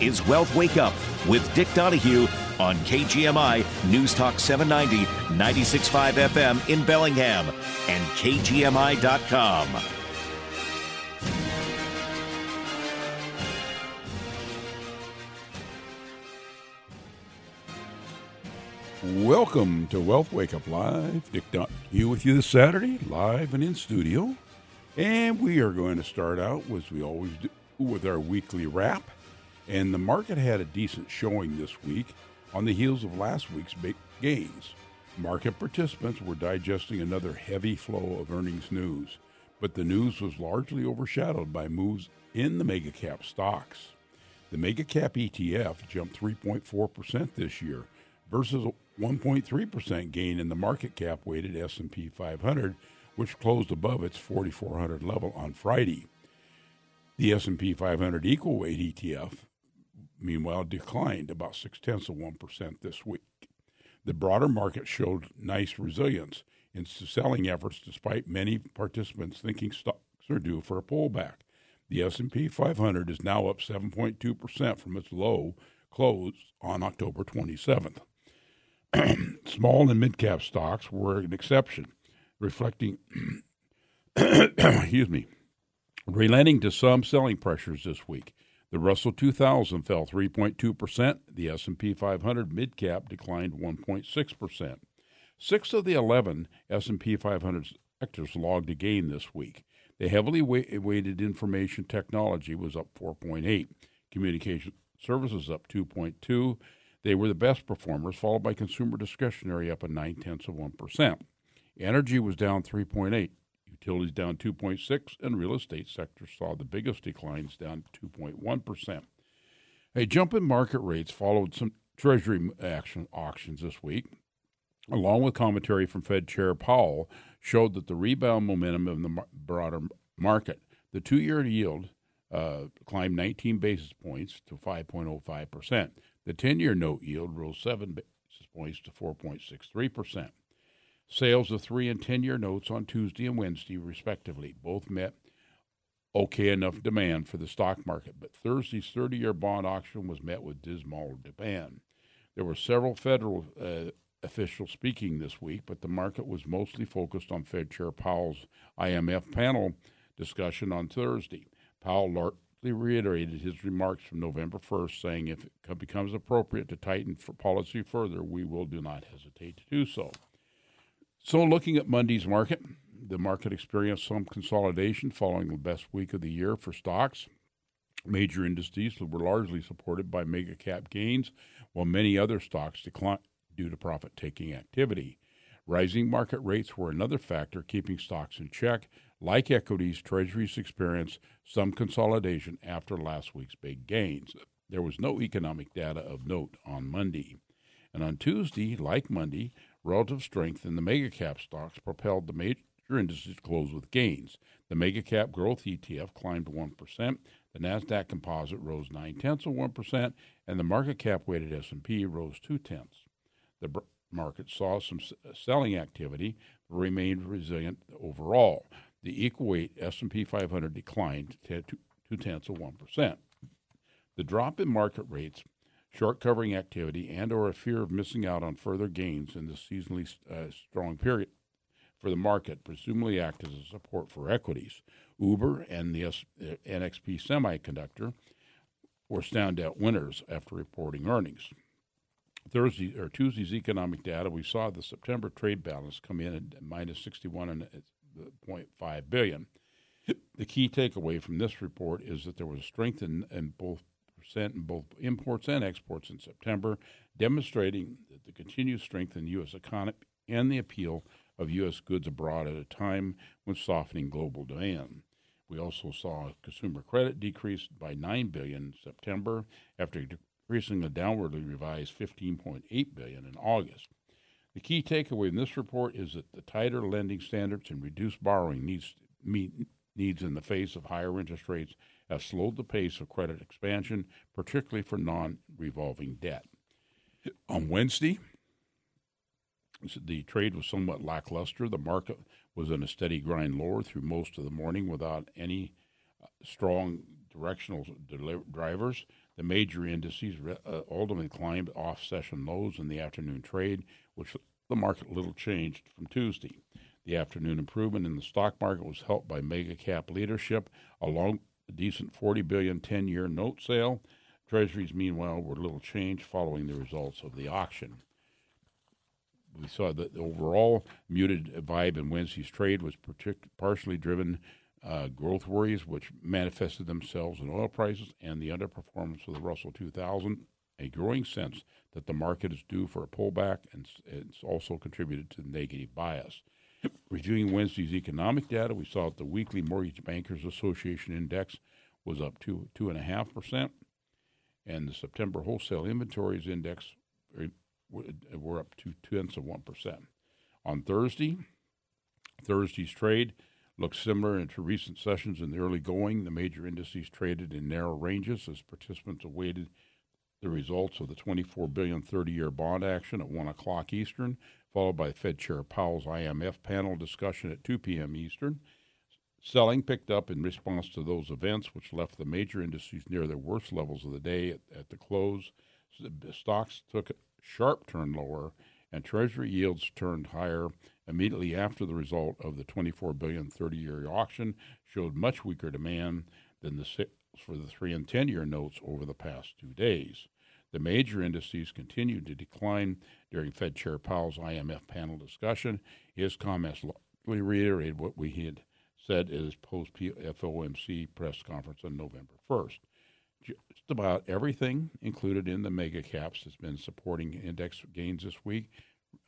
is Wealth Wake Up with Dick Donahue on KGMI News Talk 790, 96.5 FM in Bellingham and KGMI.com. Welcome to Wealth Wake Up Live. Dick Donahue with you this Saturday, live and in studio. And we are going to start out, as we always do, with our weekly wrap. And the market had a decent showing this week on the heels of last week's big gains. Market participants were digesting another heavy flow of earnings news, but the news was largely overshadowed by moves in the mega cap stocks. The mega cap ETF jumped 3.4% this year versus a 1.3% gain in the market cap weighted S&P 500 which closed above its 4400 level on Friday. The S&P 500 equal weight ETF meanwhile declined about six tenths of 1% this week. The broader market showed nice resilience in selling efforts despite many participants thinking stocks are due for a pullback. The S&P 500 is now up 7.2% from its low close on October 27th. Small and mid-cap stocks were an exception, reflecting excuse me, relenting to some selling pressures this week. The Russell 2000 fell 3.2%. The S&P 500 mid-cap declined 1.6%. Six of the 11 S&P 500 sectors logged a gain this week. The heavily weighted information technology was up 4.8. Communication services up 2.2. They were the best performers, followed by consumer discretionary up a nine tenths of one percent. Energy was down 3.8 utilities down 2.6, and real estate sector saw the biggest declines, down 2.1%. A jump in market rates followed some Treasury action auctions this week, along with commentary from Fed Chair Powell, showed that the rebound momentum in the broader market. The two-year yield uh, climbed 19 basis points to 5.05 percent. The 10-year note yield rose seven basis points to 4.63 percent. Sales of three and 10 year notes on Tuesday and Wednesday, respectively, both met okay enough demand for the stock market, but Thursday's 30 year bond auction was met with dismal demand. There were several federal uh, officials speaking this week, but the market was mostly focused on Fed Chair Powell's IMF panel discussion on Thursday. Powell largely reiterated his remarks from November 1st, saying if it becomes appropriate to tighten for policy further, we will do not hesitate to do so. So, looking at Monday's market, the market experienced some consolidation following the best week of the year for stocks. Major indices were largely supported by mega cap gains, while many other stocks declined due to profit taking activity. Rising market rates were another factor keeping stocks in check. Like equities, treasuries experienced some consolidation after last week's big gains. There was no economic data of note on Monday. And on Tuesday, like Monday, Relative strength in the mega cap stocks propelled the major indices to close with gains. The mega cap growth ETF climbed 1%, the Nasdaq Composite rose 9 tenths of 1%, and the market cap weighted S&P rose 2 tenths. The market saw some selling activity, but remained resilient overall. The equal weight S&P 500 declined 2 tenths of 1%. The drop in market rates short covering activity, and or a fear of missing out on further gains in the seasonally uh, strong period for the market, presumably act as a support for equities. Uber and the S- uh, NXP Semiconductor were standout winners after reporting earnings. Thursday or Tuesday's economic data, we saw the September trade balance come in at minus 61.5 billion. The key takeaway from this report is that there was strength in, in both percent in both imports and exports in September, demonstrating the continued strength in the U.S. economy and the appeal of U.S. goods abroad at a time when softening global demand. We also saw consumer credit decrease by nine billion in September after decreasing a downwardly revised 15.8 billion in August. The key takeaway in this report is that the tighter lending standards and reduced borrowing needs meet needs in the face of higher interest rates have slowed the pace of credit expansion, particularly for non revolving debt. On Wednesday, the trade was somewhat lackluster. The market was in a steady grind lower through most of the morning without any uh, strong directional drivers. The major indices uh, ultimately climbed off session lows in the afternoon trade, which the market little changed from Tuesday. The afternoon improvement in the stock market was helped by mega cap leadership, along a decent 40 billion 10-year note sale. Treasuries, meanwhile, were little changed following the results of the auction. We saw that the overall muted vibe in Wednesday's trade was partic- partially driven uh, growth worries, which manifested themselves in oil prices and the underperformance of the Russell 2000, a growing sense that the market is due for a pullback, and it's also contributed to the negative bias. Reviewing Wednesday's economic data, we saw that the weekly Mortgage Bankers Association index was up to two and a half percent, and the September wholesale inventories index eh, were up two tenths of one percent. On Thursday, Thursday's trade looked similar to recent sessions in the early going. The major indices traded in narrow ranges as participants awaited the results of the 24 billion 30-year bond action at 1 o'clock Eastern, followed by Fed Chair Powell's IMF panel discussion at 2 p.m. Eastern. Selling picked up in response to those events, which left the major indices near their worst levels of the day at, at the close. Stocks took a sharp turn lower, and Treasury yields turned higher immediately after the result of the 24 billion 30-year auction showed much weaker demand than the sales for the 3 and 10-year notes over the past 2 days. The major indices continued to decline during Fed Chair Powell's IMF panel discussion. His comments largely reiterated what we had said at his post FOMC press conference on November 1st. Just about everything included in the mega caps has been supporting index gains this week,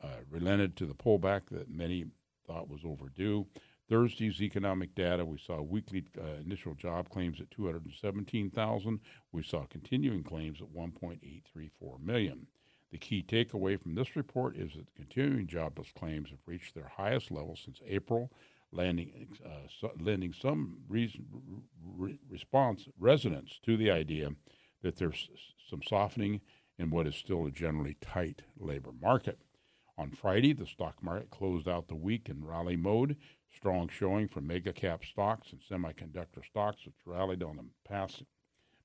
uh, relented to the pullback that many thought was overdue. Thursday's economic data, we saw weekly uh, initial job claims at 217,000. We saw continuing claims at 1.834 million. The key takeaway from this report is that continuing jobless claims have reached their highest level since April, landing, uh, so, lending some reason, re- response resonance to the idea that there's some softening in what is still a generally tight labor market. On Friday, the stock market closed out the week in rally mode. Strong showing for mega cap stocks and semiconductor stocks, which rallied on the past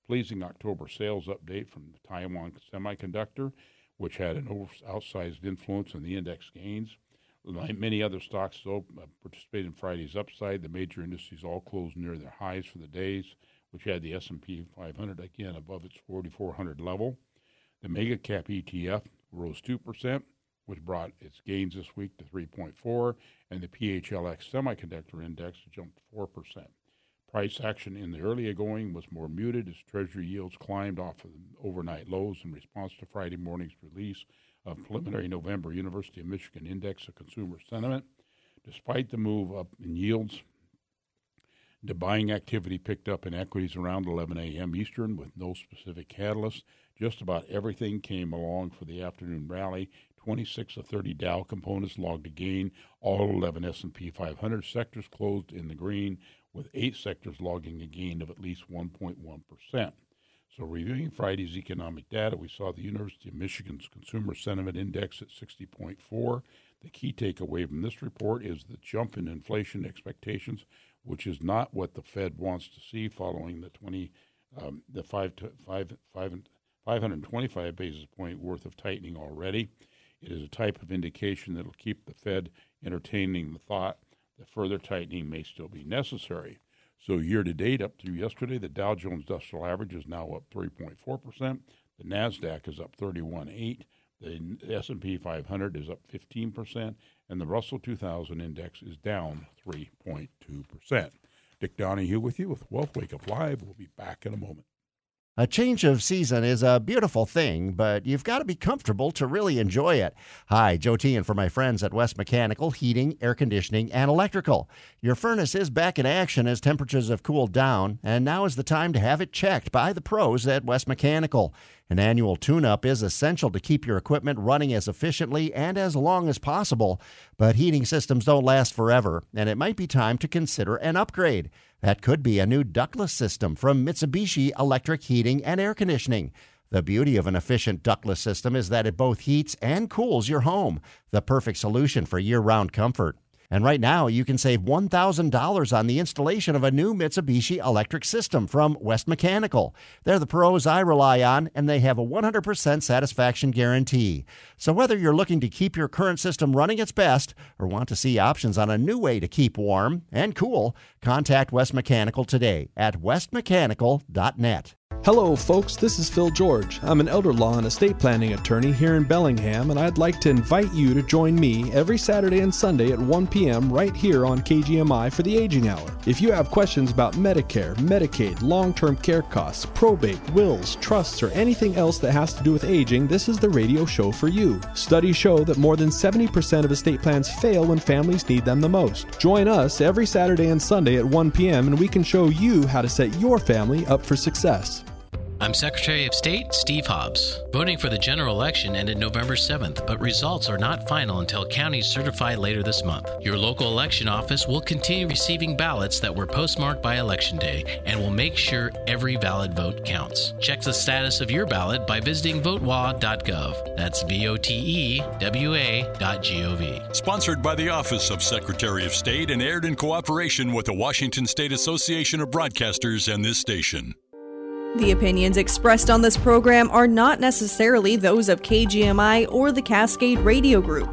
pleasing October sales update from Taiwan Semiconductor, which had an outsized influence on the index gains. Like many other stocks, though, uh, participated in Friday's upside. The major indices all closed near their highs for the days, which had the S&P 500 again above its 4,400 level. The mega cap ETF rose two percent which brought its gains this week to 3.4, and the PHLX semiconductor index jumped 4%. Price action in the earlier going was more muted as Treasury yields climbed off of overnight lows in response to Friday morning's release of preliminary November University of Michigan Index of Consumer Sentiment. Despite the move up in yields, the buying activity picked up in equities around 11 a.m. Eastern with no specific catalyst. Just about everything came along for the afternoon rally, 26 of 30 Dow components logged a gain. All 11 S&P 500 sectors closed in the green, with eight sectors logging a gain of at least 1.1 percent. So, reviewing Friday's economic data, we saw the University of Michigan's Consumer Sentiment Index at 60.4. The key takeaway from this report is the jump in inflation expectations, which is not what the Fed wants to see following the 20, um, the five to five, five, 525 basis point worth of tightening already. It is a type of indication that will keep the Fed entertaining the thought that further tightening may still be necessary. So year to date, up through yesterday, the Dow Jones Industrial Average is now up 3.4 percent. The Nasdaq is up 31.8. The S&P 500 is up 15 percent, and the Russell 2000 index is down 3.2 percent. Dick Donahue with you with Wealth Wake Up Live. We'll be back in a moment. A change of season is a beautiful thing, but you've got to be comfortable to really enjoy it. Hi, Joe T, and for my friends at West Mechanical Heating, Air Conditioning, and Electrical. Your furnace is back in action as temperatures have cooled down, and now is the time to have it checked by the pros at West Mechanical. An annual tune up is essential to keep your equipment running as efficiently and as long as possible, but heating systems don't last forever, and it might be time to consider an upgrade. That could be a new ductless system from Mitsubishi Electric Heating and Air Conditioning. The beauty of an efficient ductless system is that it both heats and cools your home, the perfect solution for year round comfort. And right now, you can save $1,000 on the installation of a new Mitsubishi electric system from West Mechanical. They're the pros I rely on, and they have a 100% satisfaction guarantee. So whether you're looking to keep your current system running its best or want to see options on a new way to keep warm and cool, contact West Mechanical today at westmechanical.net. Hello, folks. This is Phil George. I'm an elder law and estate planning attorney here in Bellingham, and I'd like to invite you to join me every Saturday and Sunday at 1 p.m. right here on KGMI for the Aging Hour. If you have questions about Medicare, Medicaid, long term care costs, probate, wills, trusts, or anything else that has to do with aging, this is the radio show for you. Studies show that more than 70% of estate plans fail when families need them the most. Join us every Saturday and Sunday at 1 p.m., and we can show you how to set your family up for success. I'm Secretary of State Steve Hobbs. Voting for the general election ended November 7th, but results are not final until counties certify later this month. Your local election office will continue receiving ballots that were postmarked by Election Day and will make sure every valid vote counts. Check the status of your ballot by visiting votewa.gov. That's V O T E W A.gov. Sponsored by the Office of Secretary of State and aired in cooperation with the Washington State Association of Broadcasters and this station. The opinions expressed on this program are not necessarily those of KGMI or the Cascade Radio Group.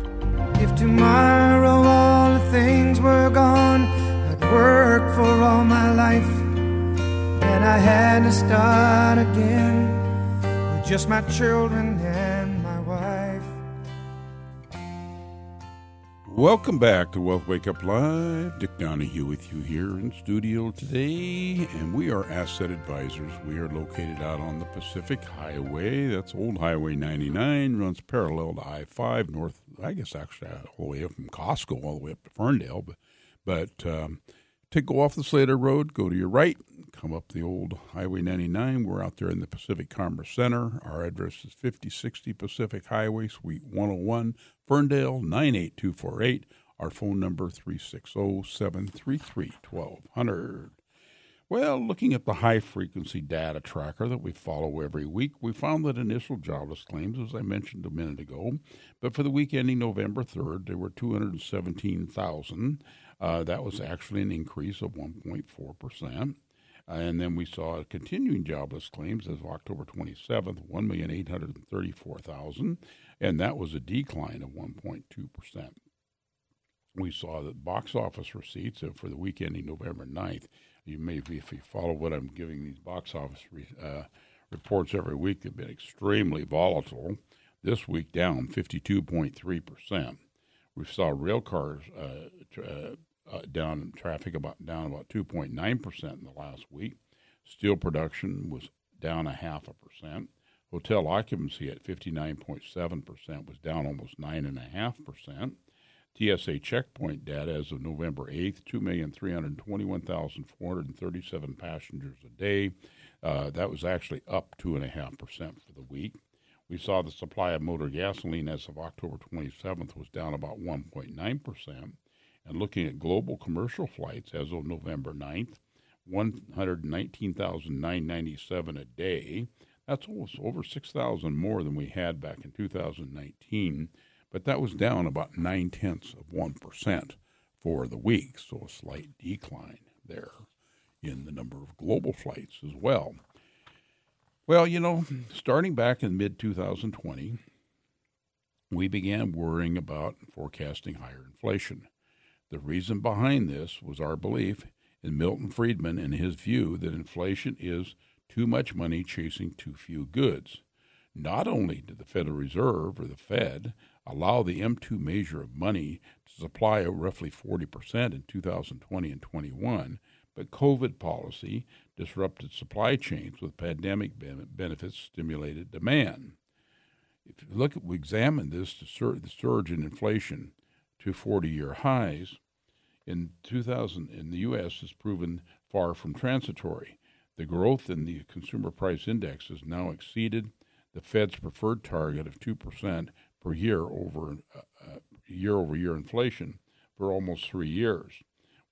If tomorrow all the things were gone, I'd work for all my life. And I had to start again with just my children Welcome back to Wealth Wake Up Live. Dick Donahue with you here in studio today, and we are asset advisors. We are located out on the Pacific Highway. That's Old Highway 99, runs parallel to I 5 north, I guess actually all the way up from Costco, all the way up to Ferndale. But, but um, take go off the Slater Road, go to your right, come up the old Highway 99. We're out there in the Pacific Commerce Center. Our address is 5060 Pacific Highway, Suite 101, Ferndale 98248. Our phone number 360-733-1200. Well, looking at the high frequency data tracker that we follow every week, we found that initial jobless claims, as I mentioned a minute ago, but for the week ending November 3rd, there were 217,000. Uh, that was actually an increase of 1.4%. And then we saw continuing jobless claims as of October 27th, 1,834,000, and that was a decline of 1.2%. We saw that box office receipts for the week ending November 9th, you may, be, if you follow what I'm giving these box office re, uh, reports every week, they've been extremely volatile. This week down 52.3%. We saw rail cars uh, uh, uh, down traffic about down about 2.9 percent in the last week. Steel production was down a half a percent. Hotel occupancy at 59.7 percent was down almost nine and a half percent. TSA checkpoint data as of November 8th, 2,321,437 passengers a day. Uh, that was actually up 2.5% for the week. We saw the supply of motor gasoline as of October 27th was down about 1.9%. And looking at global commercial flights as of November 9th, 119,997 a day. That's almost over 6,000 more than we had back in 2019, but that was down about nine tenths of 1% for the week, so a slight decline there in the number of global flights as well. Well, you know, starting back in mid 2020, we began worrying about forecasting higher inflation. The reason behind this was our belief in Milton Friedman and his view that inflation is too much money chasing too few goods. Not only did the Federal Reserve, or the Fed, allow the M2 measure of money to supply roughly 40% in 2020 and 21, but COVID policy disrupted supply chains with pandemic benefits stimulated demand. If you look at, we examine this, the surge in inflation to 40 year highs in 2000 in the U.S. has proven far from transitory. The growth in the consumer price index has now exceeded the Fed's preferred target of 2% per year over year over year inflation for almost three years.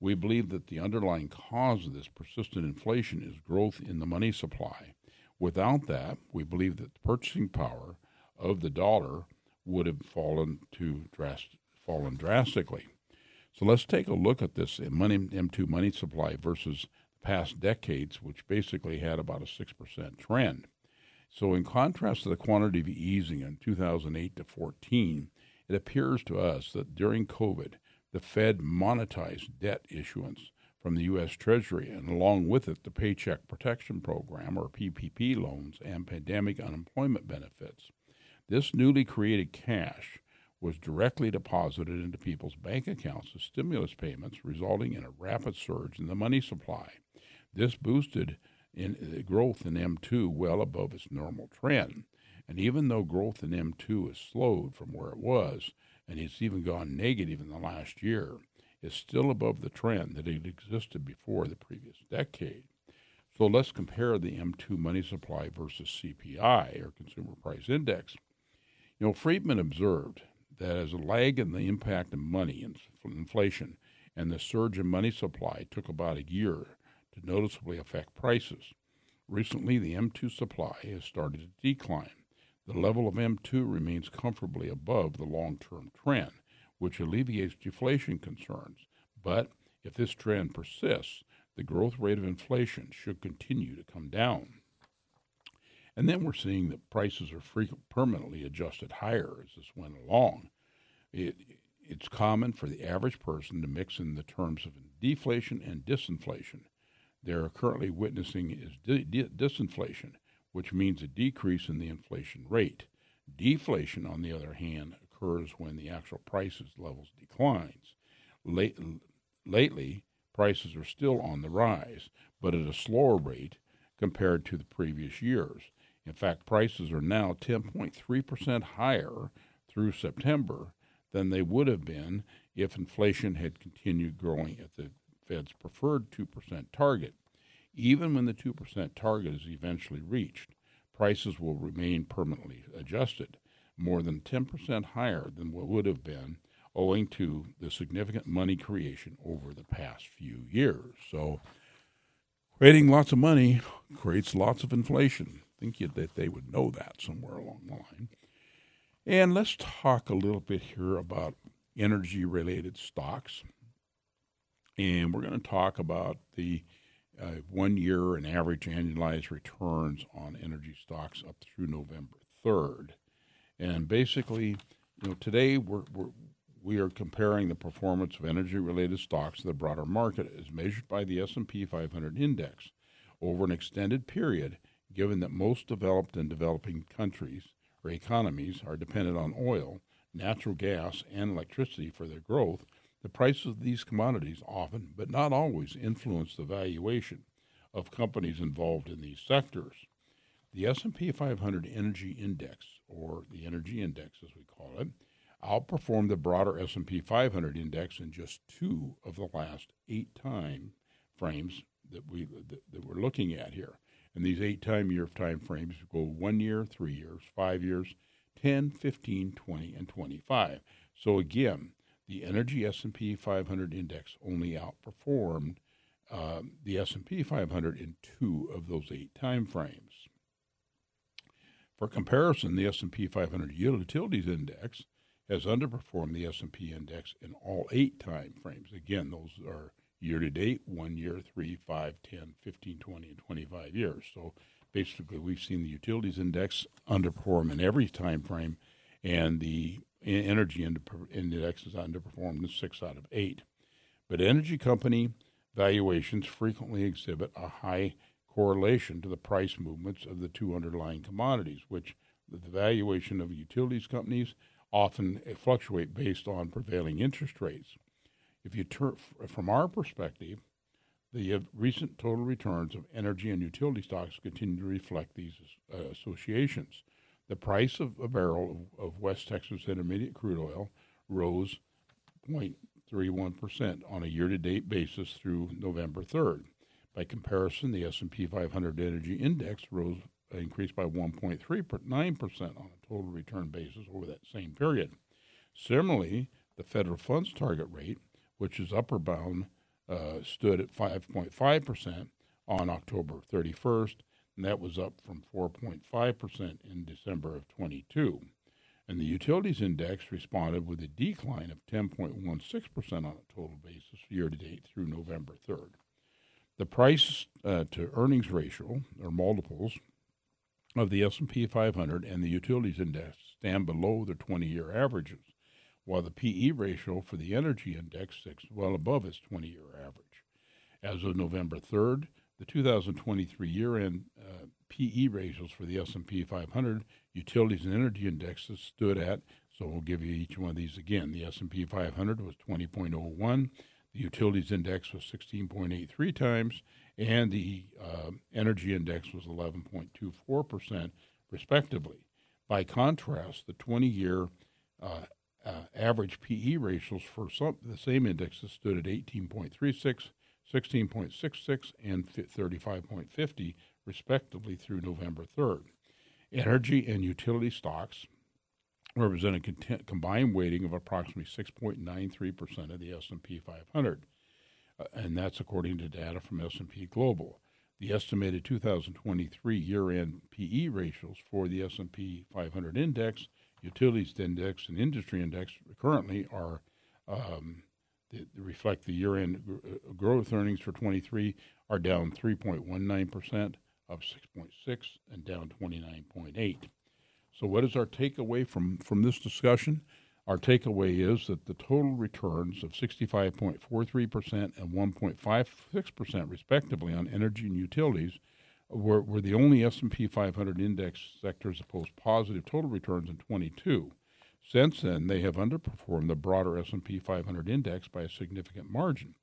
We believe that the underlying cause of this persistent inflation is growth in the money supply. Without that, we believe that the purchasing power of the dollar would have fallen to drast- fallen drastically. So let's take a look at this money M2 money supply versus past decades, which basically had about a 6% trend. So, in contrast to the quantitative easing in 2008 to 14, it appears to us that during COVID, the Fed monetized debt issuance from the U.S. Treasury, and along with it, the Paycheck Protection Program, or PPP loans, and pandemic unemployment benefits. This newly created cash was directly deposited into people's bank accounts as stimulus payments, resulting in a rapid surge in the money supply. This boosted in growth in M2 well above its normal trend. And even though growth in M2 has slowed from where it was, and it's even gone negative in the last year, it's still above the trend that had existed before the previous decade. So let's compare the M2 money supply versus CPI, or Consumer Price Index. You know, Friedman observed that as a lag in the impact of money and inflation and the surge in money supply took about a year to noticeably affect prices. Recently, the M2 supply has started to decline. The level of M2 remains comfortably above the long term trend which alleviates deflation concerns. But if this trend persists, the growth rate of inflation should continue to come down. And then we're seeing that prices are permanently adjusted higher as this went along. It, it's common for the average person to mix in the terms of deflation and disinflation. They're currently witnessing is di- di- disinflation, which means a decrease in the inflation rate. Deflation, on the other hand, occurs when the actual prices levels declines. Late, lately, prices are still on the rise, but at a slower rate compared to the previous years. In fact, prices are now 10.3% higher through September than they would have been if inflation had continued growing at the Fed's preferred 2% target. Even when the 2% target is eventually reached, prices will remain permanently adjusted more than 10% higher than what would have been owing to the significant money creation over the past few years. So, creating lots of money creates lots of inflation. I think that they would know that somewhere along the line. And let's talk a little bit here about energy related stocks. And we're going to talk about the uh, one year and average annualized returns on energy stocks up through November 3rd. And basically, you know, today we're, we're we are comparing the performance of energy-related stocks to the broader market as measured by the S&P 500 index over an extended period given that most developed and developing countries or economies are dependent on oil, natural gas, and electricity for their growth, the prices of these commodities often, but not always, influence the valuation of companies involved in these sectors. The S&P 500 Energy Index, or the Energy Index as we call it, outperformed the broader S&P 500 index in just two of the last eight time frames that we that, that we're looking at here. And these eight time year time frames go one year, three years, five years, 10, 15, 20, and 25. So again, the energy S&P 500 index only outperformed um, the S&P 500 in two of those eight time frames. For comparison, the S&P 500 Utilities Index has underperformed the S&P index in all eight time frames. Again, those are year to date, one year, three, five, 10, 15, 20, and 25 years. So basically, we've seen the utilities index underperform in every time frame, and the energy index has underperformed in six out of eight. But energy company valuations frequently exhibit a high correlation to the price movements of the two underlying commodities, which the valuation of utilities companies often fluctuate based on prevailing interest rates. If you turn from our perspective, the uh, recent total returns of energy and utility stocks continue to reflect these uh, associations. The price of a barrel of, of West Texas Intermediate crude oil rose 0.31% on a year-to-date basis through November 3rd. By comparison, the S&P 500 Energy Index rose increased by 1.39% on a total return basis over that same period. Similarly, the federal funds target rate, which is upper bound, uh, stood at 5.5% on October 31st, and that was up from 4.5% in December of 22. And the utilities index responded with a decline of 10.16% on a total basis year to date through November 3rd. The price uh, to earnings ratio or multiples of the S&P 500 and the utilities index stand below their 20-year averages, while the PE ratio for the energy index sits well above its 20-year average. As of November 3rd, the 2023 year-end uh, PE ratios for the S&P 500, utilities and energy indexes stood at. So we'll give you each one of these again. The S&P 500 was 20.01, the utilities index was 16.83 times, and the uh, energy index was 11.24 percent, respectively. By contrast, the 20-year uh, uh, average PE ratios for some, the same indexes stood at 18.36, 16.66, and 35.50 respectively, through November 3rd. Energy and utility stocks represent a combined weighting of approximately 6.93% of the S&P 500, uh, and that's according to data from S&P Global. The estimated 2023 year-end PE ratios for the S&P 500 index, utilities index, and industry index currently are um, reflect the year-end uh, growth earnings for 23 are down 3.19 percent up 6.6 and down 29.8. So, what is our takeaway from, from this discussion? Our takeaway is that the total returns of 65.43% and 1.56% respectively on energy and utilities were, were the only S&P 500 index sectors to post positive total returns in 22. Since then, they have underperformed the broader S&P 500 index by a significant margin.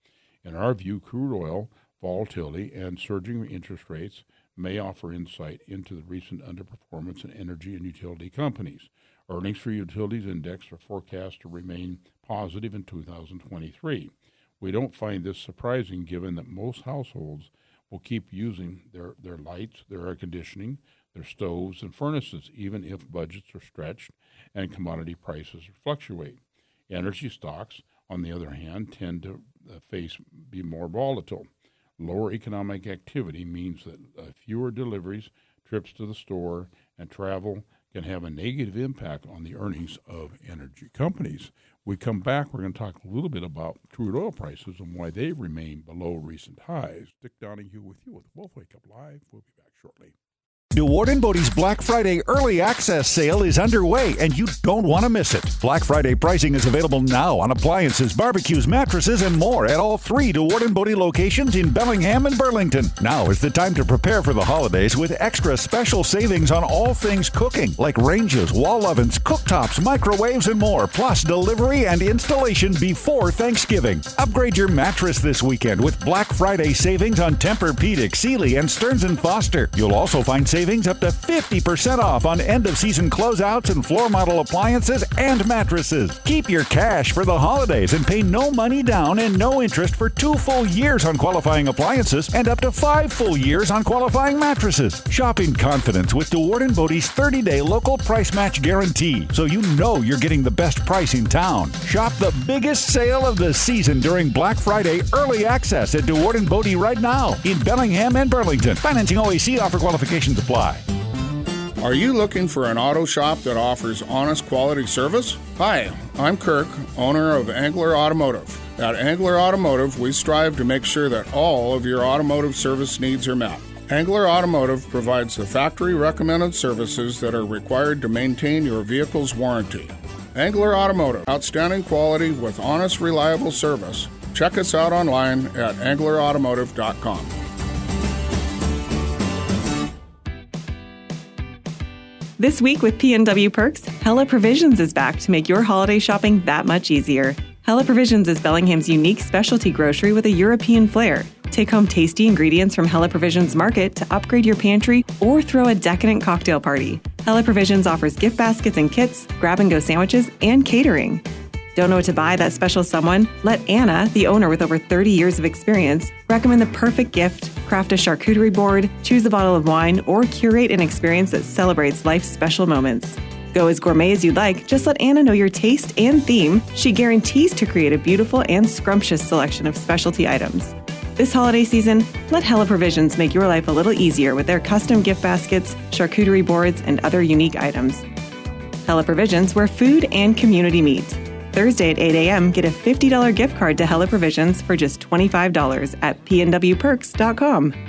In our view, crude oil volatility and surging interest rates may offer insight into the recent underperformance in energy and utility companies. Earnings for utilities index are forecast to remain positive in 2023. We don't find this surprising given that most households will keep using their, their lights, their air conditioning, their stoves, and furnaces, even if budgets are stretched and commodity prices fluctuate. Energy stocks, on the other hand, tend to uh, face be more volatile. Lower economic activity means that uh, fewer deliveries, trips to the store, and travel can have a negative impact on the earnings of energy companies. We come back, we're going to talk a little bit about crude oil prices and why they remain below recent highs. Dick Donahue with you with Wealth Wake Up Live. We'll be back shortly. Dewaard & Bode's Black Friday early access sale is underway and you don't want to miss it. Black Friday pricing is available now on appliances, barbecues, mattresses, and more at all three Dewaard & Bode locations in Bellingham and Burlington. Now is the time to prepare for the holidays with extra special savings on all things cooking, like ranges, wall ovens, cooktops, microwaves, and more, plus delivery and installation before Thanksgiving. Upgrade your mattress this weekend with Black Friday savings on Tempur-Pedic, Sealy, and Stearns & Foster. You'll also find savings savings up to 50% off on end of season closeouts and floor model appliances and mattresses. Keep your cash for the holidays and pay no money down and no interest for two full years on qualifying appliances and up to five full years on qualifying mattresses. Shop in confidence with Dewaard & Bode's 30 day local price match guarantee so you know you're getting the best price in town. Shop the biggest sale of the season during Black Friday early access at Dewaard & Bode right now in Bellingham and Burlington. Financing OAC offer qualifications. Are you looking for an auto shop that offers honest quality service? Hi, I'm Kirk, owner of Angler Automotive. At Angler Automotive, we strive to make sure that all of your automotive service needs are met. Angler Automotive provides the factory recommended services that are required to maintain your vehicle's warranty. Angler Automotive, outstanding quality with honest, reliable service. Check us out online at anglerautomotive.com. This week with PNW Perks, Hella Provisions is back to make your holiday shopping that much easier. Hella Provisions is Bellingham's unique specialty grocery with a European flair. Take home tasty ingredients from Hella Provisions Market to upgrade your pantry or throw a decadent cocktail party. Hella Provisions offers gift baskets and kits, grab and go sandwiches, and catering. Don't know what to buy that special someone? Let Anna, the owner with over 30 years of experience, recommend the perfect gift, craft a charcuterie board, choose a bottle of wine, or curate an experience that celebrates life's special moments. Go as gourmet as you'd like, just let Anna know your taste and theme. She guarantees to create a beautiful and scrumptious selection of specialty items. This holiday season, let Hella Provisions make your life a little easier with their custom gift baskets, charcuterie boards, and other unique items. Hella Provisions, where food and community meet. Thursday at 8 a.m., get a $50 gift card to Hella Provisions for just $25 at pnwperks.com.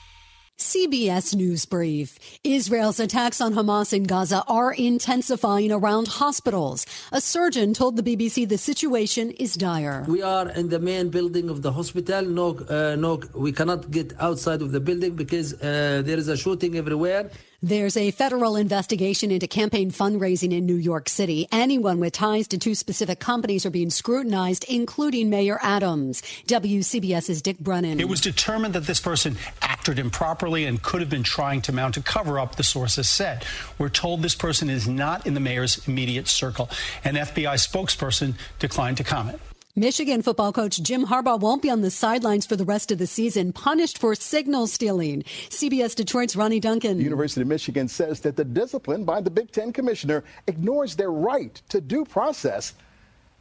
CBS News Brief. Israel's attacks on Hamas in Gaza are intensifying around hospitals. A surgeon told the BBC the situation is dire. We are in the main building of the hospital. No, uh, no, we cannot get outside of the building because uh, there is a shooting everywhere. There's a federal investigation into campaign fundraising in New York City. Anyone with ties to two specific companies are being scrutinized, including Mayor Adams. WCBS's Dick Brennan. It was determined that this person acted improperly and could have been trying to mount a cover up, the sources said. We're told this person is not in the mayor's immediate circle. An FBI spokesperson declined to comment. Michigan football coach Jim Harbaugh won't be on the sidelines for the rest of the season, punished for signal stealing. CBS Detroit's Ronnie Duncan. The University of Michigan says that the discipline by the Big Ten commissioner ignores their right to due process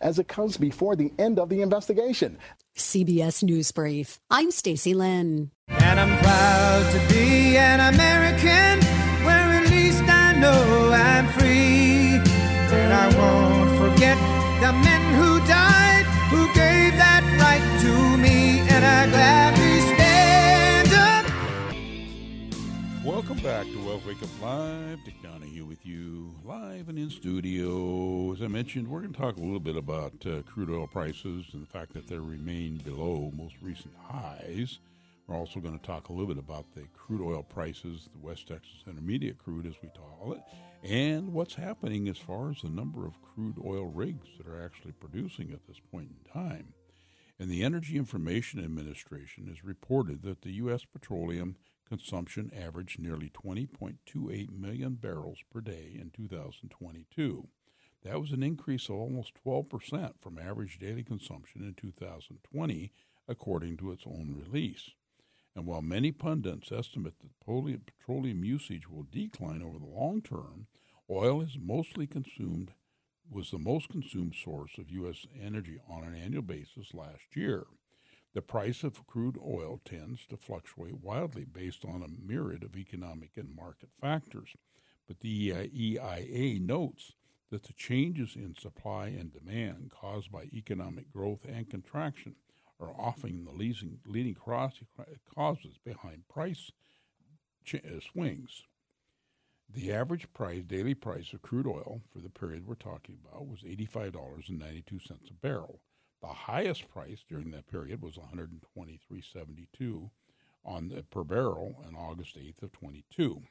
as it comes before the end of the investigation. CBS News Brief. I'm Stacy Lynn. And I'm proud to be an American where at least I know I'm free. And I won't forget Welcome back to Wealth Wake Up Live. Dick Donahue with you, live and in studio. As I mentioned, we're going to talk a little bit about uh, crude oil prices and the fact that they remain below most recent highs. We're also going to talk a little bit about the crude oil prices, the West Texas Intermediate crude, as we call it, and what's happening as far as the number of crude oil rigs that are actually producing at this point in time. And the Energy Information Administration has reported that the U.S. petroleum consumption averaged nearly 20.28 million barrels per day in 2022. That was an increase of almost 12% from average daily consumption in 2020, according to its own release. And while many pundits estimate that petroleum usage will decline over the long term, oil is mostly consumed was the most consumed source of U.S. energy on an annual basis last year. The price of crude oil tends to fluctuate wildly based on a myriad of economic and market factors, but the EIA notes that the changes in supply and demand caused by economic growth and contraction are often the leading, leading causes behind price uh, swings. The average price, daily price of crude oil for the period we're talking about was $85.92 a barrel. The highest price during that period was 123.72 on the, per barrel on August 8th of 22.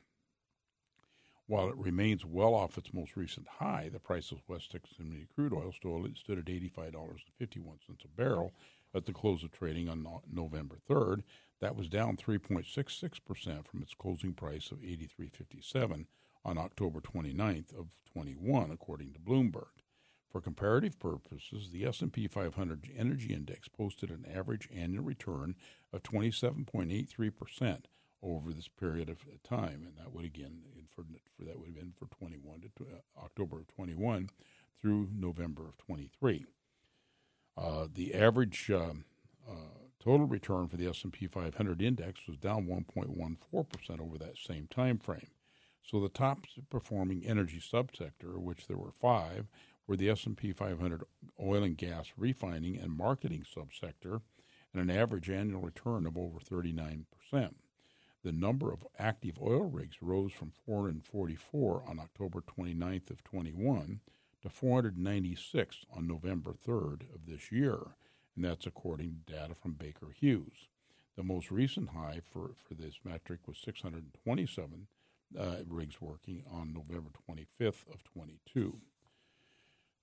While it remains well off its most recent high, the price of West Texas Intermediate crude oil stood at $85.51 a barrel at the close of trading on November 3rd. That was down 3.66% from its closing price of 83.57 on October 29th of 21, according to Bloomberg. For comparative purposes, the S&P 500 Energy Index posted an average annual return of 27.83% over this period of time, and that would again for, for that would have been for 21 to uh, October of 21 through November of 23. Uh, the average um, uh, total return for the S&P 500 index was down 1.14% over that same time frame. So the top performing energy subsector, which there were five, were the S&P 500 oil and gas refining and marketing subsector, and an average annual return of over 39%. The number of active oil rigs rose from 444 on October 29th of 21 to 496 on November 3rd of this year, and that's according to data from Baker Hughes. The most recent high for, for this metric was 627 uh, rigs working on November 25th of 22.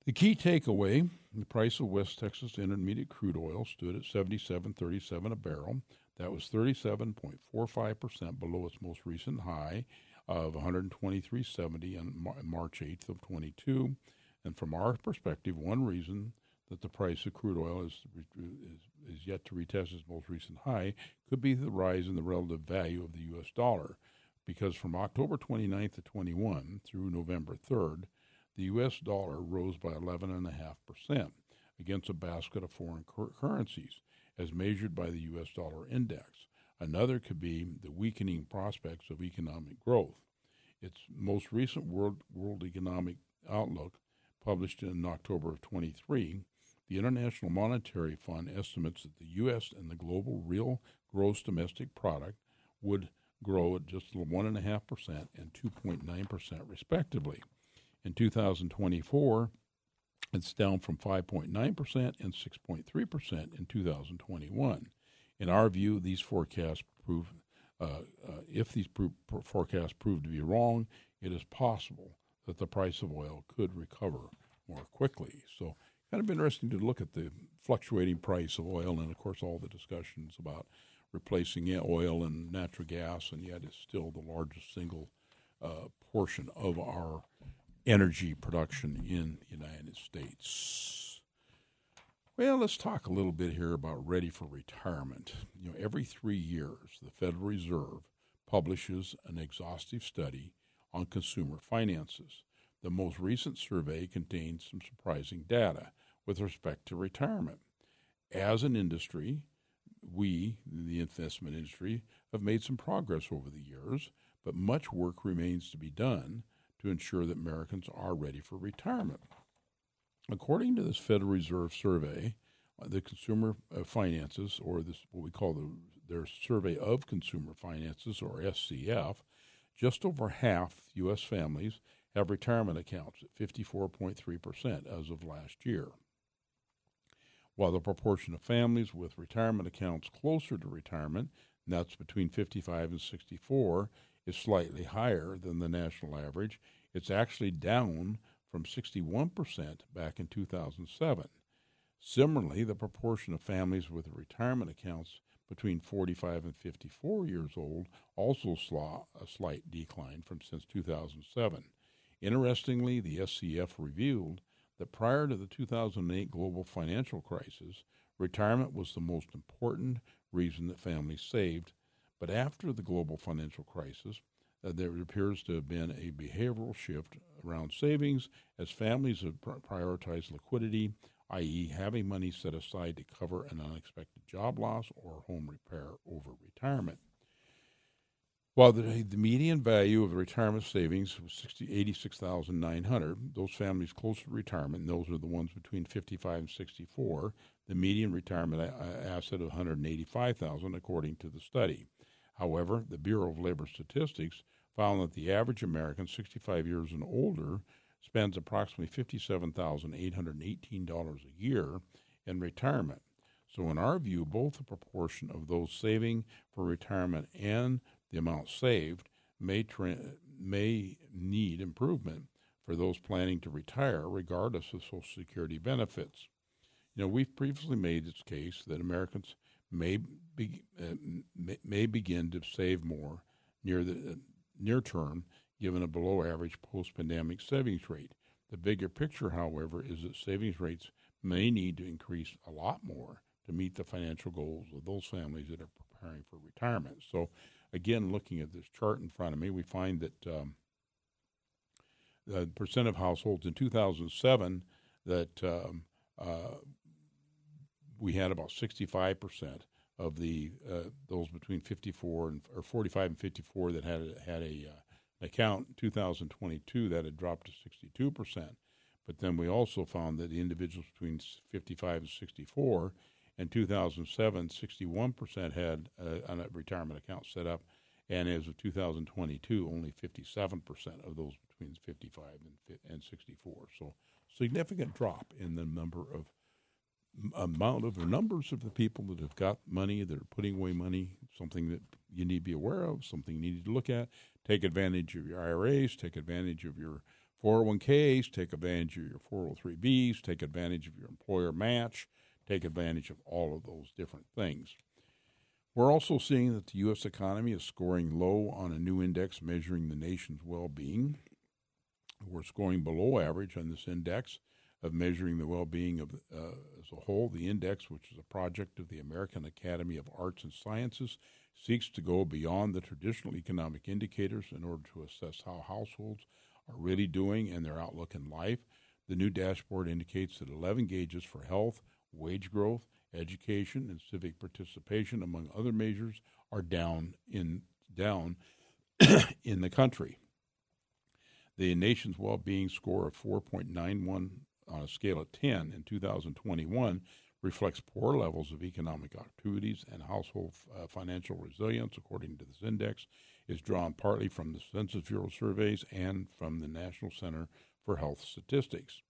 The key takeaway: the price of West Texas Intermediate crude oil stood at 77.37 a barrel. That was 37.45 percent below its most recent high of 123.70 on March 8th of 22. And from our perspective, one reason that the price of crude oil is, is, is yet to retest its most recent high could be the rise in the relative value of the U.S. dollar. Because from October 29th to 21 through November 3rd, the U.S. dollar rose by 11.5% against a basket of foreign cur- currencies, as measured by the U.S. dollar index. Another could be the weakening prospects of economic growth. Its most recent World, World Economic Outlook, published in October of 23, the International Monetary Fund estimates that the U.S. and the global real gross domestic product would grow at just 1.5% and 2.9%, respectively. In 2024, it's down from 5.9% and 6.3% in 2021. In our view, these forecasts prove, uh, uh, if these pro- forecasts prove to be wrong, it is possible that the price of oil could recover more quickly. So kind of interesting to look at the fluctuating price of oil and, of course, all the discussions about replacing oil and natural gas, and yet it's still the largest single uh, portion of our energy production in the United States. Well, let's talk a little bit here about ready for retirement. You know, every three years, the Federal Reserve publishes an exhaustive study on consumer finances. The most recent survey contains some surprising data with respect to retirement. As an industry, we, the investment industry, have made some progress over the years, but much work remains to be done to ensure that Americans are ready for retirement. According to this Federal Reserve survey, uh, the consumer uh, finances, or this what we call the, their survey of consumer finances, or SCF, just over half U.S. families have retirement accounts at 54.3% as of last year. While the proportion of families with retirement accounts closer to retirement, that's between 55 and 64, is slightly higher than the national average, it's actually down from 61% back in 2007. Similarly, the proportion of families with retirement accounts between 45 and 54 years old also saw a slight decline from since 2007. Interestingly, the SCF revealed that prior to the 2008 global financial crisis, retirement was the most important reason that families saved. But after the global financial crisis, uh, there appears to have been a behavioral shift around savings as families have pr- prioritized liquidity, i.e., having money set aside to cover an unexpected job loss or home repair over retirement. While the, the median value of the retirement savings was 60, 86,900, those families close to retirement, those are the ones between 55 and 64, the median retirement a- asset of 185,000 according to the study. However, the Bureau of Labor Statistics found that the average American 65 years and older spends approximately $57,818 a year in retirement. So, in our view, both the proportion of those saving for retirement and the amount saved may, tra- may need improvement for those planning to retire, regardless of Social Security benefits. You know, we've previously made this case that Americans may be, uh, may, may begin to save more near the near term, given a below average post pandemic savings rate. The bigger picture, however, is that savings rates may need to increase a lot more to meet the financial goals of those families that are preparing for retirement. So, again, looking at this chart in front of me, we find that um, the percent of households in 2007 that um, uh, we had about 65 percent of the uh, those between 54 and or 45 and 54 that had had a uh, account in 2022 that had dropped to 62 percent. But then we also found that the individuals between 55 and 64 in 2007, 61 percent had a, a retirement account set up, and as of 2022, only 57 percent of those between 55 and, and 64. So significant drop in the number of amount of the numbers of the people that have got money that are putting away money, something that you need to be aware of, something you need to look at. Take advantage of your IRAs, take advantage of your 401ks, take advantage of your 403bs, take advantage of your employer match, take advantage of all of those different things. We're also seeing that the U.S. economy is scoring low on a new index measuring the nation's well being. We're scoring below average on this index of measuring the well being of uh, as a whole. The index, which is a project of the American Academy of Arts and Sciences, seeks to go beyond the traditional economic indicators in order to assess how households are really doing and their outlook in life. The new dashboard indicates that 11 gauges for health, wage growth, education, and civic participation, among other measures, are down in down in the country. The nation's well-being score of 4.91 on a scale of 10 in 2021 reflects poor levels of economic activities and household uh, financial resilience, according to this index, is drawn partly from the Census Bureau surveys and from the National Center for Health Statistics.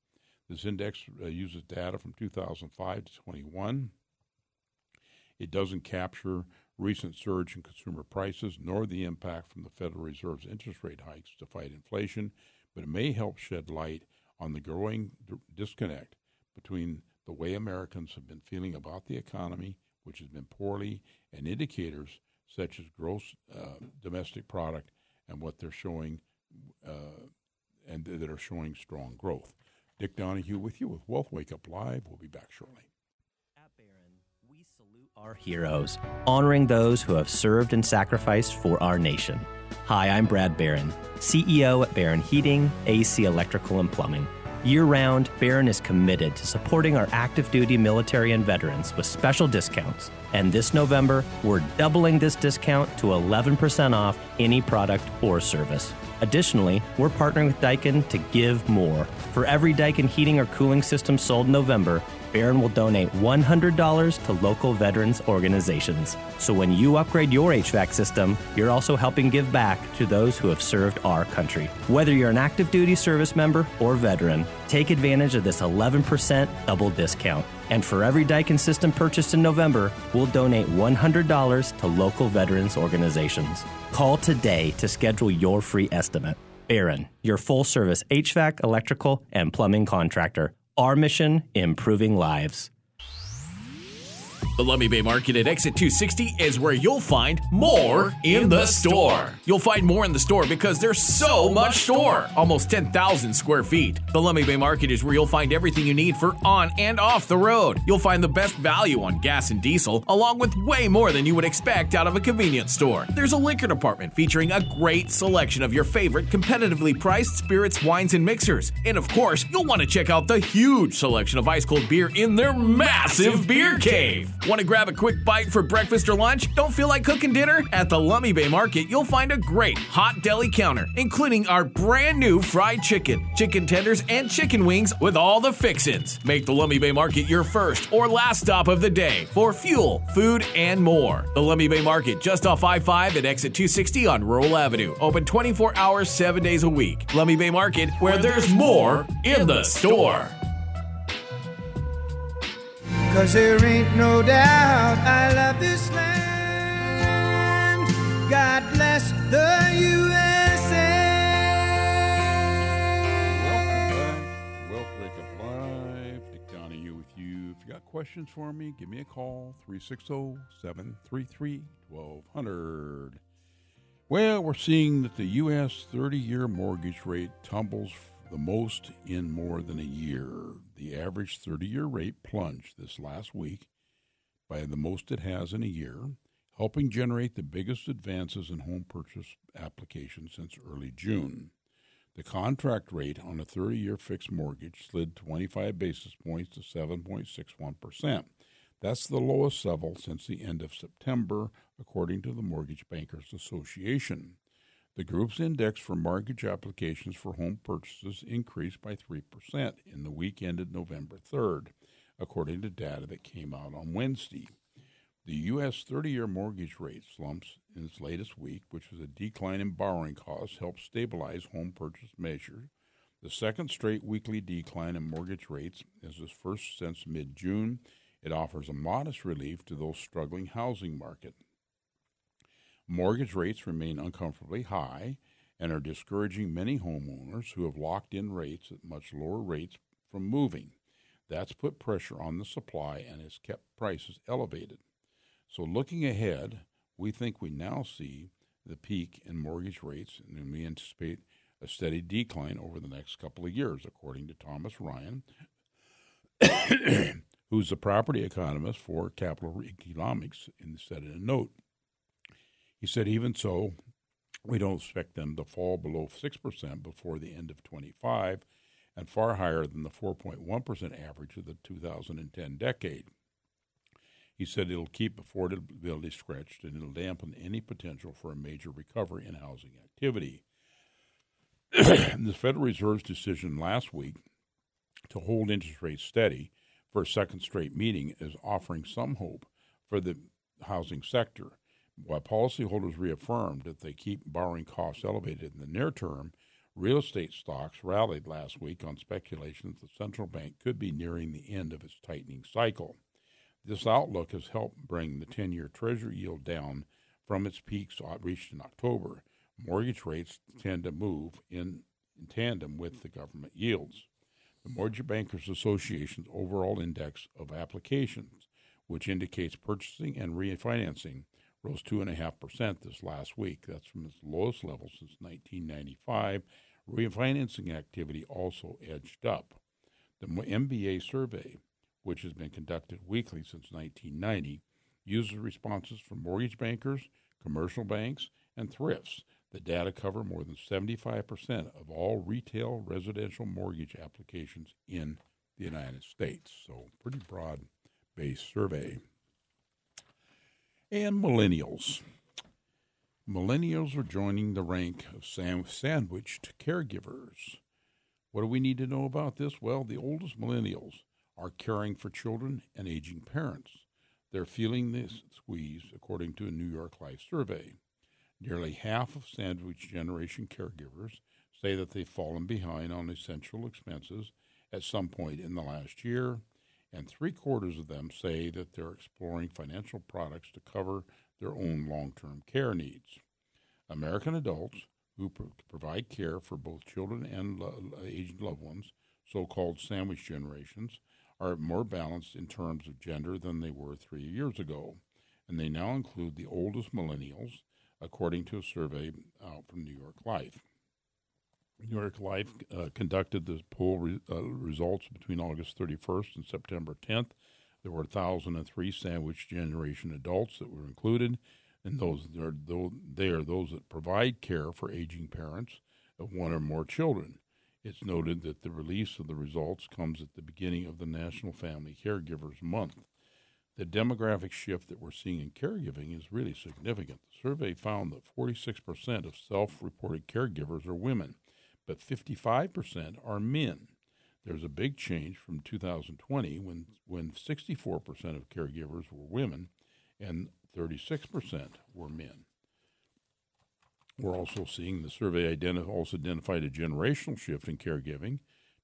This index uh, uses data from 2005 to 21. It doesn't capture recent surge in consumer prices nor the impact from the Federal Reserve's interest rate hikes to fight inflation, but it may help shed light on the growing d- disconnect between the way Americans have been feeling about the economy, which has been poorly, and indicators such as gross uh, domestic product and what they're showing, uh, and that are showing strong growth. Dick Donahue with you with Wealth Wake Up Live. We'll be back shortly. Our heroes, honoring those who have served and sacrificed for our nation. Hi, I'm Brad Barron, CEO at Barron Heating, AC Electrical, and Plumbing. Year round, Barron is committed to supporting our active duty military and veterans with special discounts. And this November, we're doubling this discount to 11% off any product or service. Additionally, we're partnering with Daikin to give more. For every Daikin heating or cooling system sold in November, Barron will donate $100 to local veterans organizations. So when you upgrade your HVAC system, you're also helping give back to those who have served our country. Whether you're an active duty service member or veteran, take advantage of this 11% double discount. And for every Daikin system purchased in November, we'll donate $100 to local veterans organizations. Call today to schedule your free estimate. Barron, your full service HVAC, electrical, and plumbing contractor. Our mission, improving lives. The Lummi Bay Market at Exit 260 is where you'll find more in the store. You'll find more in the store because there's so much store, almost 10,000 square feet. The Lummi Bay Market is where you'll find everything you need for on and off the road. You'll find the best value on gas and diesel, along with way more than you would expect out of a convenience store. There's a liquor department featuring a great selection of your favorite competitively priced spirits, wines, and mixers. And of course, you'll want to check out the huge selection of ice cold beer in their massive beer cave. Want to grab a quick bite for breakfast or lunch? Don't feel like cooking dinner? At the Lummi Bay Market, you'll find a great hot deli counter, including our brand new fried chicken, chicken tenders, and chicken wings with all the fixins. Make the Lummi Bay Market your first or last stop of the day for fuel, food, and more. The Lummi Bay Market, just off I 5 at exit 260 on Rural Avenue. Open 24 hours, 7 days a week. Lummi Bay Market, where there's more in the store. Cause there ain't no doubt I love this land. God bless the USA. Wealth Wake Up Live. Dick Donahue with you. If you got questions for me, give me a call 360 733 1200. Well, we're seeing that the U.S. 30 year mortgage rate tumbles the most in more than a year. The average 30 year rate plunged this last week by the most it has in a year, helping generate the biggest advances in home purchase applications since early June. The contract rate on a 30 year fixed mortgage slid 25 basis points to 7.61%. That's the lowest level since the end of September, according to the Mortgage Bankers Association. The group's index for mortgage applications for home purchases increased by 3% in the week ended November 3rd, according to data that came out on Wednesday. The U.S. 30 year mortgage rate slumps in its latest week, which was a decline in borrowing costs, helped stabilize home purchase measures. The second straight weekly decline in mortgage rates is the first since mid June. It offers a modest relief to those struggling housing market. Mortgage rates remain uncomfortably high and are discouraging many homeowners who have locked in rates at much lower rates from moving. That's put pressure on the supply and has kept prices elevated. So, looking ahead, we think we now see the peak in mortgage rates, and we anticipate a steady decline over the next couple of years, according to Thomas Ryan, who's the property economist for Capital Economics, and said in a note. He said, even so, we don't expect them to fall below 6% before the end of 25 and far higher than the 4.1% average of the 2010 decade. He said it'll keep affordability stretched and it'll dampen any potential for a major recovery in housing activity. the Federal Reserve's decision last week to hold interest rates steady for a second straight meeting is offering some hope for the housing sector. While policyholders reaffirmed that they keep borrowing costs elevated in the near term, real estate stocks rallied last week on speculation that the central bank could be nearing the end of its tightening cycle. This outlook has helped bring the 10 year Treasury yield down from its peaks reached in October. Mortgage rates tend to move in, in tandem with the government yields. The Mortgage Bankers Association's overall index of applications, which indicates purchasing and refinancing, rose 2.5% this last week. That's from its lowest level since 1995. Refinancing activity also edged up. The MBA survey, which has been conducted weekly since 1990, uses responses from mortgage bankers, commercial banks, and thrifts. The data cover more than 75% of all retail residential mortgage applications in the United States. So, pretty broad based survey and millennials. Millennials are joining the rank of sandwiched caregivers. What do we need to know about this? Well, the oldest millennials are caring for children and aging parents. They're feeling this squeeze, according to a New York Life survey. Nearly half of sandwich generation caregivers say that they've fallen behind on essential expenses at some point in the last year, and three quarters of them say that they're exploring financial products to cover their own long term care needs. American adults who pro- provide care for both children and lo- aged loved ones, so called sandwich generations, are more balanced in terms of gender than they were three years ago, and they now include the oldest millennials, according to a survey out from New York Life. New York Life uh, conducted the poll re- uh, results between August 31st and September 10th. There were 1,003 sandwich generation adults that were included, and those are, they are those that provide care for aging parents of one or more children. It's noted that the release of the results comes at the beginning of the National Family Caregivers Month. The demographic shift that we're seeing in caregiving is really significant. The survey found that 46% of self reported caregivers are women but 55% are men. There's a big change from 2020 when, when 64% of caregivers were women and 36% were men. We're also seeing the survey also identified a generational shift in caregiving.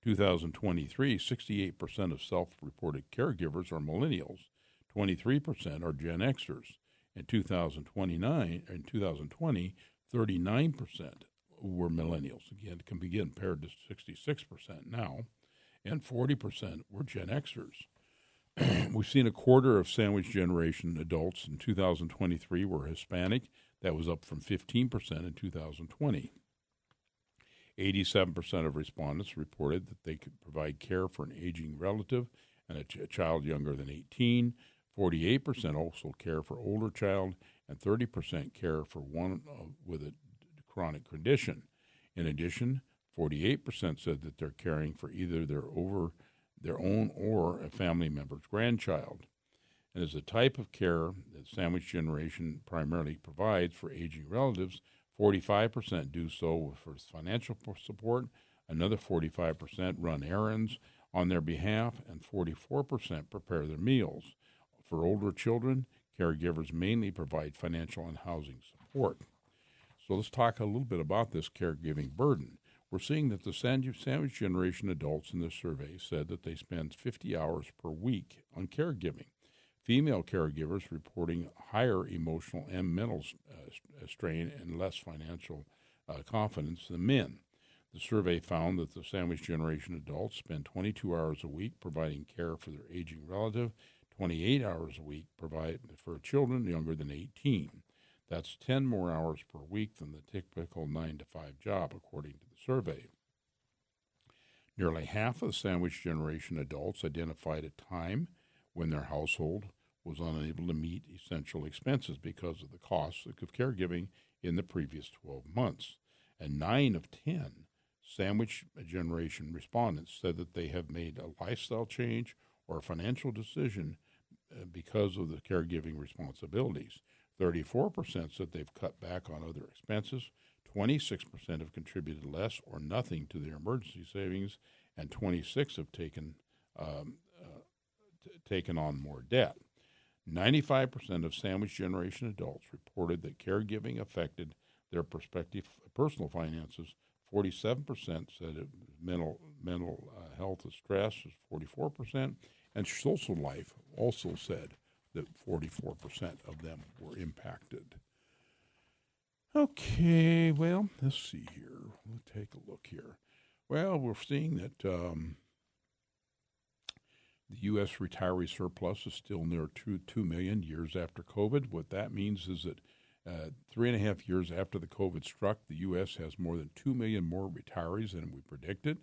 2023, 68% of self reported caregivers are millennials, 23% are Gen Xers. In 2029, in 2020, 39% were millennials. Again, it can be compared to 66% now, and 40% were Gen Xers. We've seen a quarter of sandwich generation adults in 2023 were Hispanic. That was up from 15% in 2020. 87% of respondents reported that they could provide care for an aging relative and a, ch- a child younger than 18. 48% also care for older child, and 30% care for one with a chronic condition. In addition, 48% said that they're caring for either their over their own or a family member's grandchild. And as a type of care that Sandwich Generation primarily provides for aging relatives, 45% do so for financial support, another 45% run errands on their behalf, and 44% prepare their meals. For older children, caregivers mainly provide financial and housing support. So let's talk a little bit about this caregiving burden. We're seeing that the sandwich generation adults in this survey said that they spend 50 hours per week on caregiving. Female caregivers reporting higher emotional and mental uh, strain and less financial uh, confidence than men. The survey found that the sandwich generation adults spend 22 hours a week providing care for their aging relative, 28 hours a week provide for children younger than 18. That's 10 more hours per week than the typical 9 to 5 job, according to the survey. Nearly half of the sandwich generation adults identified a time when their household was unable to meet essential expenses because of the costs of caregiving in the previous 12 months. And 9 of 10 sandwich generation respondents said that they have made a lifestyle change or a financial decision uh, because of the caregiving responsibilities. 34% said they've cut back on other expenses. 26% have contributed less or nothing to their emergency savings, and 26 have taken um, uh, t- taken on more debt. 95% of sandwich generation adults reported that caregiving affected their prospective personal finances. 47% said it, mental mental uh, health stress is 44%, and social life also said that 44% of them were impacted. Okay, well, let's see here. We'll take a look here. Well, we're seeing that um, the U.S. retiree surplus is still near two, 2 million years after COVID. What that means is that uh, three and a half years after the COVID struck, the U.S. has more than 2 million more retirees than we predicted.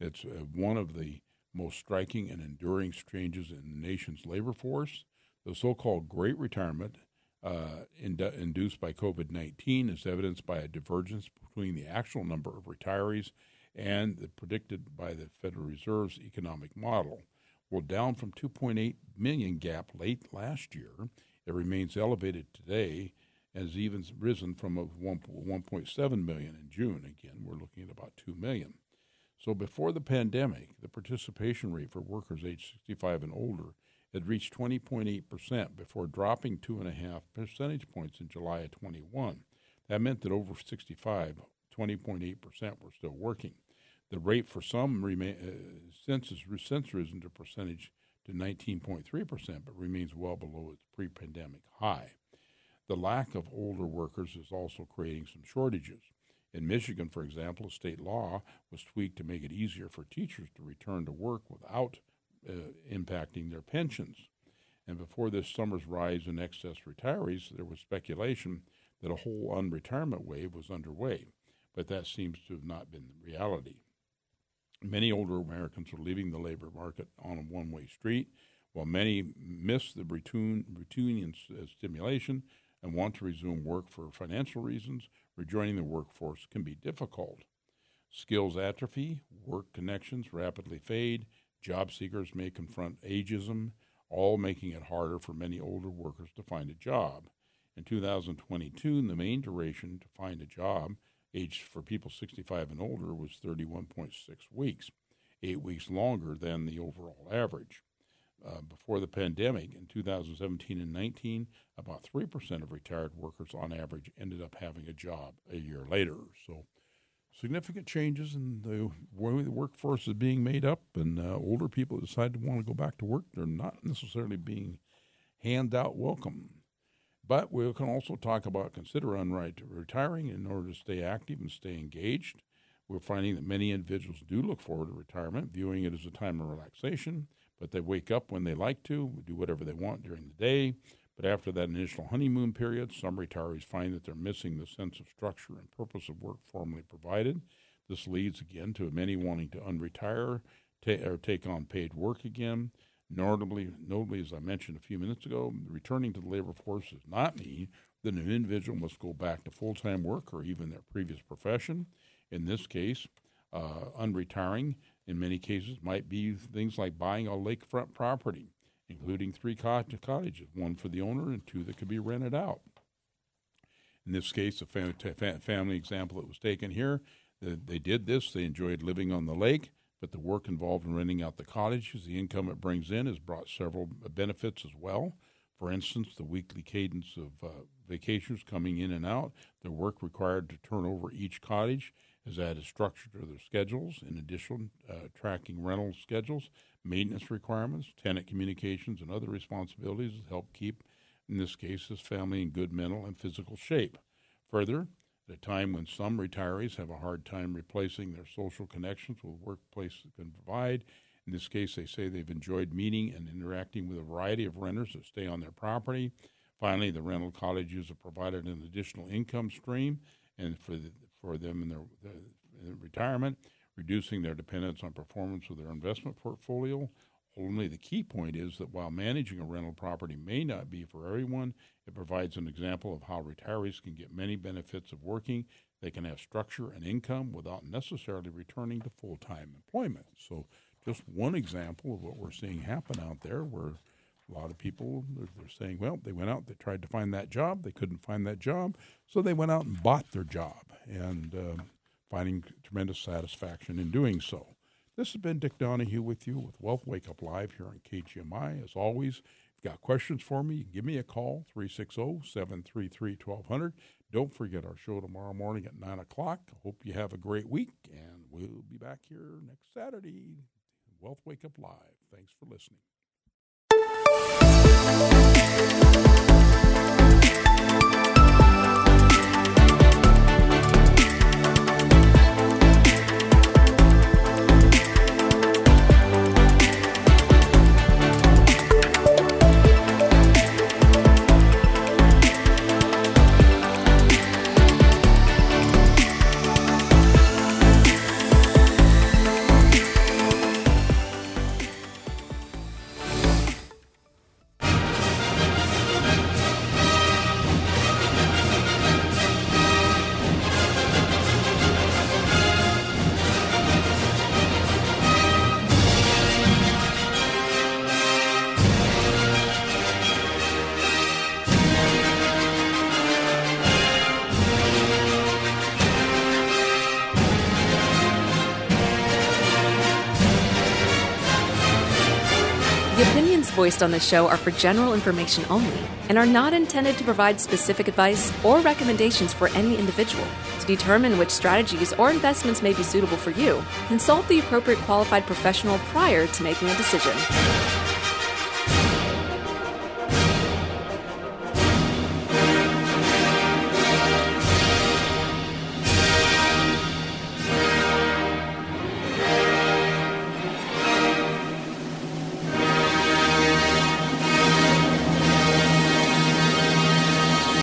It's uh, one of the most striking and enduring changes in the nation's labor force. The so called Great Retirement, uh, induced by COVID 19, is evidenced by a divergence between the actual number of retirees and the predicted by the Federal Reserve's economic model. Well, down from 2.8 million gap late last year, it remains elevated today and has even risen from a 1.7 million in June. Again, we're looking at about 2 million. So before the pandemic, the participation rate for workers aged 65 and older had reached 20.8% before dropping 2.5 percentage points in July of 21. That meant that over 65, 20.8% were still working. The rate for some remain, uh, since, since risen to percentage to 19.3%, but remains well below its pre pandemic high. The lack of older workers is also creating some shortages. In Michigan, for example, state law was tweaked to make it easier for teachers to return to work without Uh, impacting their pensions. And before this summer's rise in excess retirees, there was speculation that a whole unretirement wave was underway, but that seems to have not been the reality. Many older Americans are leaving the labor market on a one way street, while many miss the routine, routine uh, stimulation and want to resume work for financial reasons rejoining the workforce can be difficult. Skills atrophy, work connections rapidly fade, job seekers may confront ageism, all making it harder for many older workers to find a job. In 2022, the main duration to find a job aged for people 65 and older was 31.6 weeks, eight weeks longer than the overall average. Uh, before the pandemic in 2017 and 19, about 3% of retired workers on average ended up having a job a year later. So, significant changes in the way the workforce is being made up, and uh, older people decide to want to go back to work. They're not necessarily being hand out welcome. But we can also talk about consider unright retiring in order to stay active and stay engaged. We're finding that many individuals do look forward to retirement, viewing it as a time of relaxation but they wake up when they like to, do whatever they want during the day. But after that initial honeymoon period, some retirees find that they're missing the sense of structure and purpose of work formerly provided. This leads again to many wanting to unretire or take on paid work again. Notably, notably, as I mentioned a few minutes ago, returning to the labor force does not mean that an individual must go back to full time work or even their previous profession. In this case, uh, unretiring in many cases might be things like buying a lakefront property, including three cottages, one for the owner and two that could be rented out. In this case, a family example that was taken here, they did this. They enjoyed living on the lake, but the work involved in renting out the cottages, the income it brings in, has brought several benefits as well. For instance, the weekly cadence of uh, vacations coming in and out, the work required to turn over each cottage, has added structure to their schedules. In addition, uh, tracking rental schedules, maintenance requirements, tenant communications, and other responsibilities help keep, in this case, his family in good mental and physical shape. Further, at a time when some retirees have a hard time replacing their social connections with workplace that can provide, In this case, they say they've enjoyed meeting and interacting with a variety of renters that stay on their property. Finally, the rental cottages have provided an additional income stream and for the, for them in their, uh, their retirement, reducing their dependence on performance of their investment portfolio. Only the key point is that while managing a rental property may not be for everyone, it provides an example of how retirees can get many benefits of working. They can have structure and income without necessarily returning to full time employment. So, just one example of what we're seeing happen out there where a lot of people they're saying, well, they went out, they tried to find that job, they couldn't find that job, so they went out and bought their job and uh, finding tremendous satisfaction in doing so. This has been Dick Donahue with you with Wealth Wake Up Live here on KGMI. As always, if you've got questions for me, give me a call, 360 733 1200. Don't forget our show tomorrow morning at 9 o'clock. Hope you have a great week, and we'll be back here next Saturday. Wealth Wake Up Live. Thanks for listening. Voiced on this show are for general information only and are not intended to provide specific advice or recommendations for any individual. To determine which strategies or investments may be suitable for you, consult the appropriate qualified professional prior to making a decision.